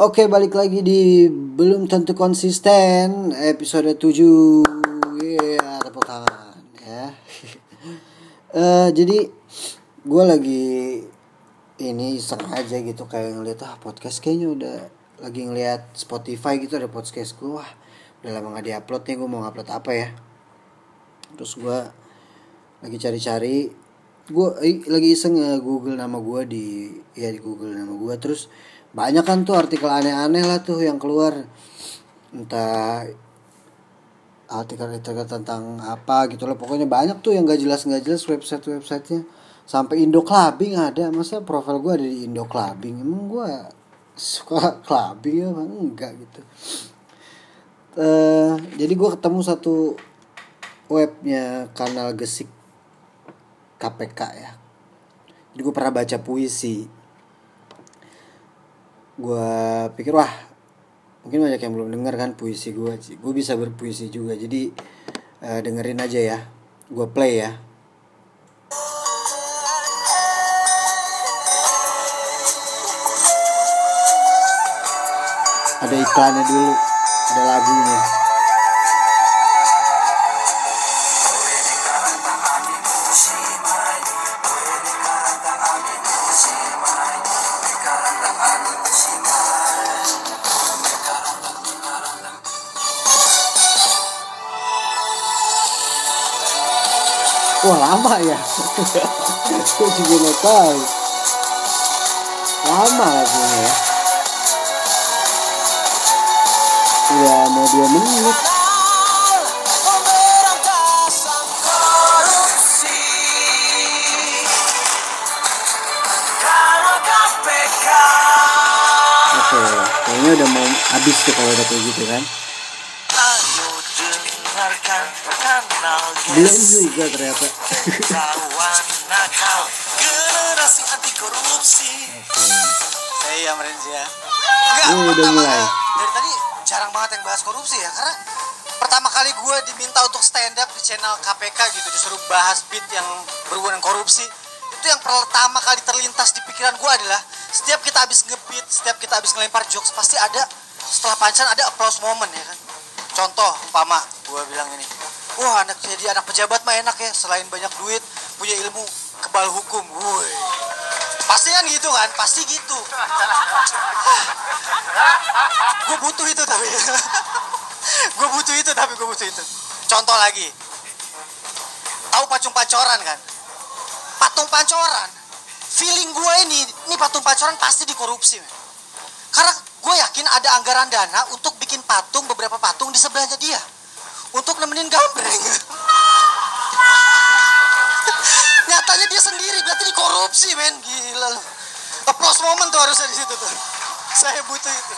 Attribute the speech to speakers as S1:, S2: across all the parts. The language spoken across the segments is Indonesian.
S1: Oke, balik lagi di belum tentu konsisten episode 7. Iya, tepuk tangan ya. Eh, jadi gue lagi ini iseng aja gitu kayak ngeliat ah podcast kayaknya udah lagi ngeliat Spotify gitu ada podcast gue wah udah lama gak diupload nih gue mau upload apa ya terus gue lagi cari-cari gue lagi iseng nge Google nama gue di ya di Google nama gue terus banyak kan tuh artikel aneh-aneh lah tuh yang keluar. Entah artikel-artikel tentang apa gitu loh pokoknya banyak tuh yang gak jelas gak jelas website websitenya. Sampai Indo Clubbing ada. Masa profil gue ada di Indo Clubbing? Emang gue suka clubbing ya? Enggak gitu. Uh, jadi gue ketemu satu webnya kanal gesik KPK ya. Jadi gue pernah baca puisi gue pikir wah mungkin banyak yang belum dengar kan puisi gue gue bisa berpuisi juga jadi uh, dengerin aja ya. Gue play ya. Ada iklannya dulu ada lagunya Wah lama ya? Gue juga gak tahu. Lama lagunya ya Udah mau 2 menit. Oke, kayaknya udah mau habis tuh kalau udah kayak gitu kan belum juga ternyata.
S2: generasi anti korupsi
S1: Oke.
S2: iya Merenzi ya.
S1: Ini udah mulai.
S2: dari tadi jarang banget yang bahas korupsi ya karena pertama kali gue diminta untuk stand up di channel KPK gitu disuruh bahas beat yang berhubungan dengan korupsi. Itu yang pertama kali terlintas di pikiran gue adalah setiap kita habis ngebeat setiap kita habis ngelempar jokes pasti ada setelah pancan ada applause moment ya kan? Contoh umpama gue bilang ini wah anak jadi anak pejabat mah enak ya selain banyak duit punya ilmu kebal hukum. Woi. Pasti kan gitu kan? Pasti gitu. Gue butuh itu tapi. Gue butuh itu tapi gue butuh itu. Contoh lagi. Tahu pacung pancoran kan? Patung pancoran. Feeling gue ini ini patung pancoran pasti dikorupsi men. karena gue yakin ada anggaran dana untuk bikin patung beberapa patung di sebelahnya dia untuk nemenin gambreng. Nyatanya dia sendiri berarti dikorupsi men. Gila lu. Applause moment tuh harusnya di situ tuh. Saya butuh itu.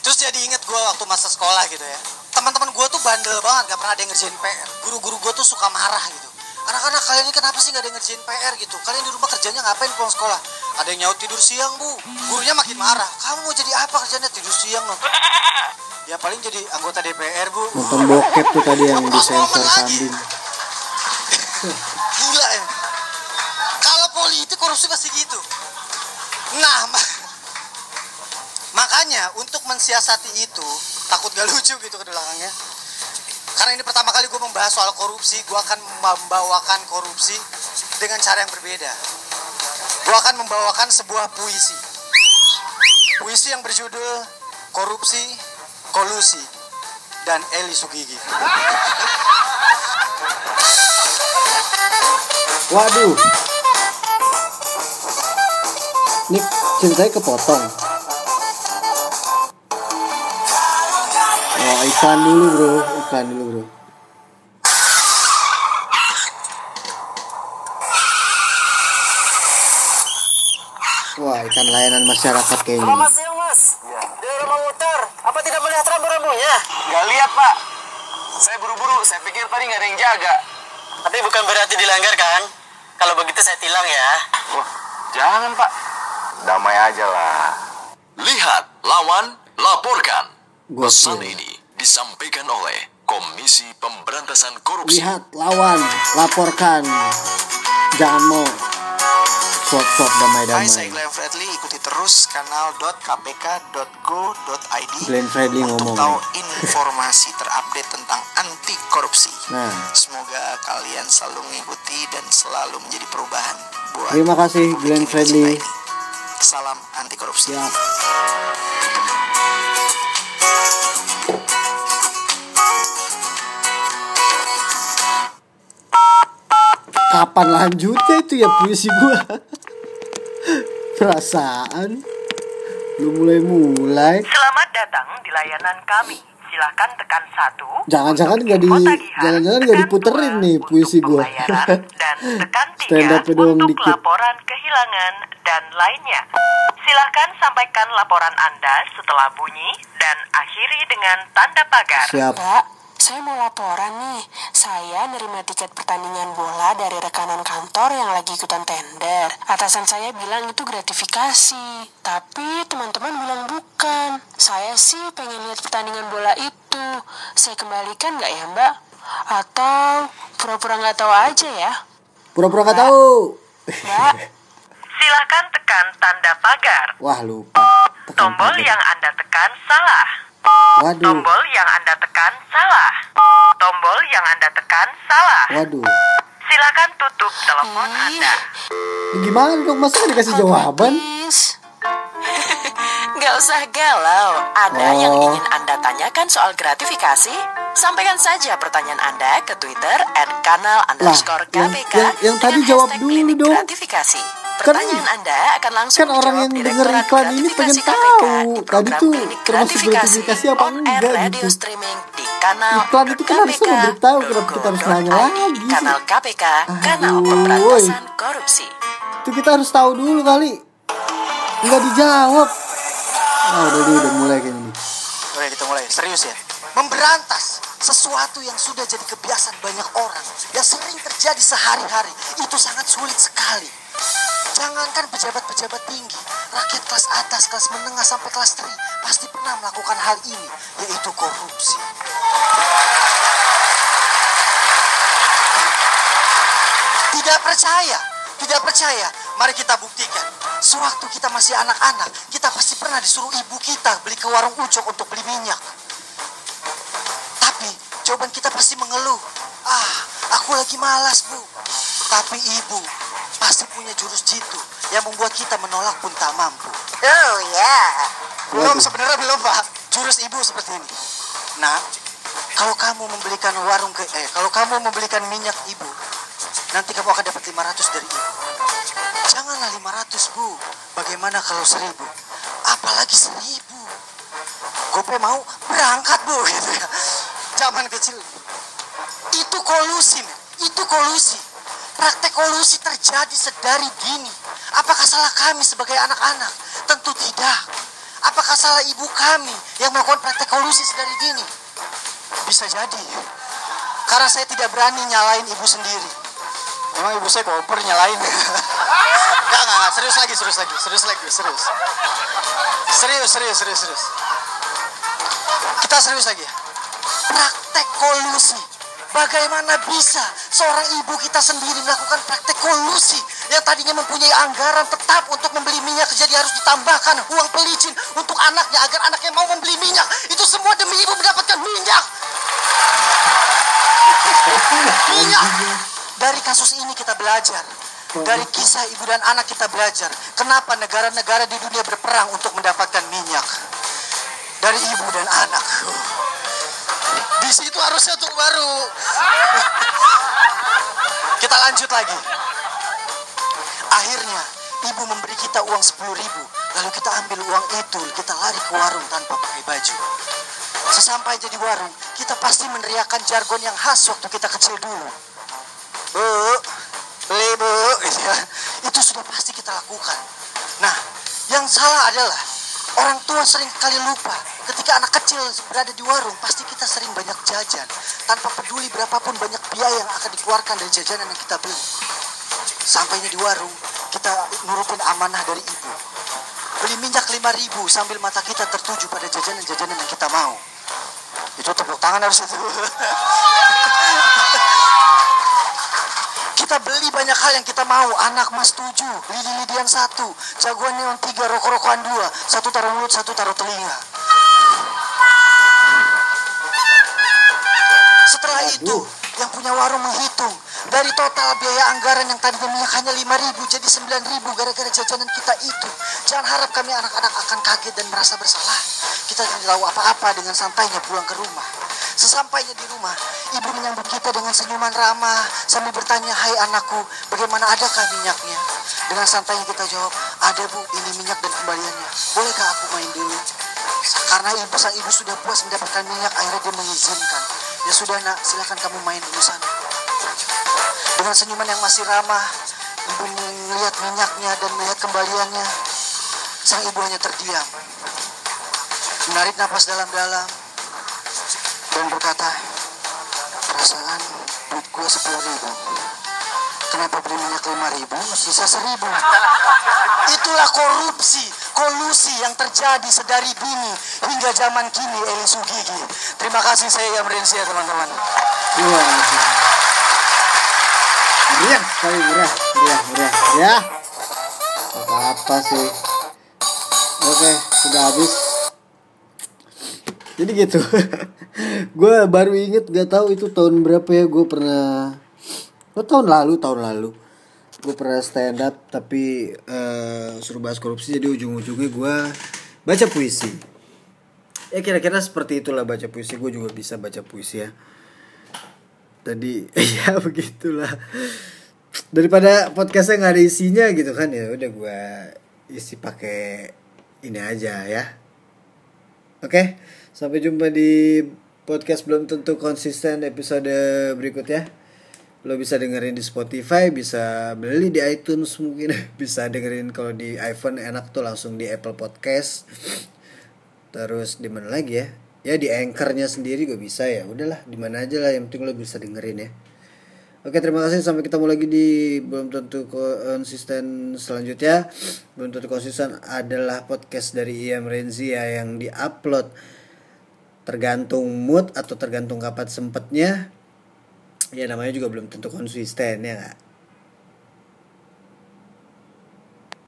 S2: Terus jadi inget gue waktu masa sekolah gitu ya. Teman-teman gue tuh bandel banget gak pernah ada yang ngerjain PR guru-guru gue tuh suka marah gitu. Anak-anak kalian ini kenapa sih gak ada ngerjain PR gitu. Kalian di rumah kerjanya ngapain pulang sekolah ada yang nyaut tidur siang bu gurunya makin marah kamu mau jadi apa kerjanya tidur siang loh ya paling jadi anggota DPR bu
S1: Nonton bokep tuh tadi yang
S2: moment lagi.
S1: kambing
S2: Gila ya. Kalau politik korupsi pasti gitu. Nah, ma- makanya untuk mensiasati itu takut gak lucu gitu ke belakangnya. Karena ini pertama kali gue membahas soal korupsi, gue akan membawakan korupsi dengan cara yang berbeda. Gue akan membawakan sebuah puisi. Puisi yang berjudul Korupsi, Kolusi, dan Eli Sugigi.
S1: Waduh Ini ceritanya kepotong Oh iklan dulu bro Iklan dulu bro Wah ikan layanan masyarakat kayaknya
S3: Selamat siang mas. Dia udah mau muter. Apa tidak melihat rambu-rambunya?
S4: Gak lihat pak. Saya buru-buru. Saya pikir tadi nggak ada yang jaga.
S3: Tapi bukan berarti dilanggar kan? Kalau begitu saya tilang ya.
S4: Wah, jangan pak. Damai aja lah.
S5: Lihat, lawan, laporkan.
S1: Gokil.
S5: Pesan ini disampaikan oleh Komisi Pemberantasan Korupsi.
S1: Lihat lawan Laporkan Jangan mau suap-suap
S4: Hai, saya
S1: damai-damai.
S4: Glenn Fredly. Ikuti terus kanal.kpk.go.id
S1: Glenn Fredly
S4: untuk
S1: ngomong
S4: tahu informasi terupdate tentang anti korupsi.
S1: Nah,
S4: Semoga kalian selalu mengikuti dan selalu menjadi perubahan buat
S1: terima kasih Glenn Fredly.
S4: Salam anti korupsi.
S1: Siap. Kapan lanjutnya itu ya puisi gua? Perasaan lu mulai-mulai.
S6: Selamat datang di layanan kami. Silakan tekan satu.
S1: Jangan-jangan nggak di- jangan-jangan nggak diputerin nih puisi gua.
S6: pembayaran, dan tekan
S1: Stand doang
S6: untuk
S1: dikit.
S6: laporan kehilangan dan lainnya. Silakan sampaikan laporan Anda setelah bunyi dan akhiri dengan tanda pagar.
S1: Siap.
S7: Saya mau laporan nih. Saya nerima tiket pertandingan bola dari rekanan kantor yang lagi ikutan tender. Atasan saya bilang itu gratifikasi. Tapi teman-teman bilang bukan. Saya sih pengen lihat pertandingan bola itu. Saya kembalikan nggak ya mbak? Atau pura-pura nggak tahu aja ya?
S1: Pura-pura nggak tahu.
S7: Mbak,
S6: Silakan tekan tanda pagar.
S1: Wah lupa. Tekan
S6: Tombol
S1: pagar.
S6: yang Anda tekan salah.
S1: Waduh.
S6: Tombol yang Anda tekan salah. Tombol yang Anda tekan salah.
S1: Waduh.
S6: Silakan tutup telepon
S7: Ih.
S6: Anda.
S1: Gimana dong masa nggak dikasih jawaban?
S7: Nggak usah galau. Ada
S1: Oh.
S7: yang ingin Anda tanyakan soal gratifikasi? Sampaikan saja pertanyaan Anda ke Twitter at kanal underscore
S1: yang-
S7: KPK
S1: yang- yang tadi jawab dulu dong.
S7: gratifikasi.
S1: Kan-
S7: Pertanyaan Anda akan langsung
S1: kan orang yang denger iklan ini pengen tahu. Tadi
S7: program
S1: tuh termasuk gratifikasi apa enggak
S7: radio
S1: gitu.
S7: streaming di kanal
S1: Iklan itu kan harusnya memberitahu, kenapa kita harus nanya lagi sih?
S7: Kanal KPK, kanal
S1: Aduh,
S7: pemberantasan korupsi.
S1: Itu kita harus tahu dulu kali. Nggak dijawab. Ah, udah udah mulai kayaknya nih.
S2: Oke kita mulai serius ya. Memberantas sesuatu yang sudah jadi kebiasaan banyak orang yang sering terjadi sehari-hari itu sangat sulit sekali. Jangankan pejabat-pejabat tinggi, rakyat kelas atas, kelas menengah sampai kelas tinggi pasti pernah melakukan hal ini, yaitu korupsi. Tidak percaya, tidak percaya. Mari kita buktikan. Sewaktu kita masih anak-anak, kita pasti pernah disuruh ibu kita beli ke warung ucok untuk beli minyak. Tapi jawaban kita pasti mengeluh. Ah, aku lagi malas bu. Tapi ibu pasti punya jurus jitu yang membuat kita menolak pun tak mampu. Oh ya. Belum
S1: Waduh.
S2: sebenarnya belum pak. Jurus ibu seperti ini. Nah, kalau kamu membelikan warung ke eh kalau kamu membelikan minyak ibu, nanti kamu akan dapat 500 dari ibu. Janganlah 500 bu. Bagaimana kalau 1000? Apalagi 1000. Gope mau berangkat bu gitu ya. Zaman kecil. Itu kolusi, men. itu kolusi. Praktek kolusi terjadi sedari dini. Apakah salah kami sebagai anak-anak? Tentu tidak. Apakah salah ibu kami yang melakukan praktek kolusi sedari dini? Bisa jadi. Karena saya tidak berani nyalain ibu sendiri. Emang ibu saya koper nyalain. Enggak, enggak, enggak. Serius lagi, serius lagi. Serius lagi, serius. Serius, serius, serius, serius. Kita serius lagi. Praktek kolusi. Bagaimana bisa seorang ibu kita sendiri melakukan praktek kolusi yang tadinya mempunyai anggaran tetap untuk membeli minyak jadi harus ditambahkan uang pelicin untuk anaknya agar anaknya mau membeli minyak. Itu semua demi ibu mendapatkan minyak. minyak. Dari kasus ini kita belajar. Dari kisah ibu dan anak kita belajar. Kenapa negara-negara di dunia berperang untuk mendapatkan minyak. Dari ibu dan anak. Di situ harusnya untuk baru. kita lanjut lagi. Akhirnya ibu memberi kita uang 10 ribu. Lalu kita ambil uang itu, kita lari ke warung tanpa pakai baju. Sesampainya di warung, kita pasti meneriakan jargon yang khas waktu kita kecil dulu. Bu, beli bu. Itu sudah pasti kita lakukan. Nah, yang salah adalah orang tua sering kali lupa ketika anak kecil berada di warung pasti kita sering banyak jajan tanpa peduli berapapun banyak biaya yang akan dikeluarkan dari jajanan yang kita beli. Sampainya di warung, kita nurutin amanah dari ibu. Beli minyak 5000 sambil mata kita tertuju pada jajanan-jajanan yang kita mau. Itu tepuk tangan harus itu. kita beli banyak hal yang kita mau. Anak mas tujuh, lili-lilian satu, jagoan neon tiga, rokok-rokokan dua, satu taruh mulut, satu taruh telinga. Setelah itu, yang punya warung menghitung dari total biaya anggaran yang tadinya minyak hanya 5 ribu jadi 9 ribu gara-gara jajanan kita itu. Jangan harap kami anak-anak akan kaget dan merasa bersalah. Kita tidak tahu apa-apa dengan santainya pulang ke rumah. Sesampainya di rumah, ibu menyambut kita dengan senyuman ramah sambil bertanya, Hai anakku, bagaimana adakah minyaknya? Dengan santainya kita jawab, ada bu, ini minyak dan kembaliannya. Bolehkah aku main dulu? Karena ibu sang ibu sudah puas mendapatkan minyak, akhirnya dia mengizinkan. Ya sudah nak, silakan kamu main dulu sana. Dengan senyuman yang masih ramah, ibu melihat minyaknya dan melihat kembaliannya. Sang ibu hanya terdiam. Menarik napas dalam-dalam dan berkata, perasaan duit gue sepuluh ribu. Kenapa beli minyak lima ribu, sisa seribu? Itulah korupsi, kolusi yang terjadi sedari dini hingga zaman kini Eli Sugigi. Terima kasih saya yang ya teman-teman.
S1: Iya. Meriah sekali meriah, meriah, meriah, ya. Apa apa sih? Oke, sudah habis. Jadi gitu. gue baru inget gak tahu itu tahun berapa ya gue pernah. Oh tahun lalu, tahun lalu. Gue pernah stand up tapi eh, suruh bahas korupsi jadi ujung-ujungnya gue baca puisi. Ya kira-kira seperti itulah baca puisi. Gue juga bisa baca puisi ya tadi ya begitulah daripada podcastnya nggak ada isinya gitu kan ya udah gue isi pakai ini aja ya oke sampai jumpa di podcast belum tentu konsisten episode berikutnya lo bisa dengerin di Spotify bisa beli di iTunes mungkin. Bisa dengerin kalau di iPhone enak tuh langsung di Apple Podcast. Terus di mana lagi ya? Ya di anchornya sendiri gue bisa ya. Udahlah di mana aja lah yang penting lo bisa dengerin ya. Oke terima kasih. Sampai ketemu lagi di belum tentu konsisten selanjutnya. Belum tentu konsisten adalah podcast dari Iam Renzia yang diupload tergantung mood atau tergantung kapan sempetnya ya namanya juga belum tentu konsisten ya gak?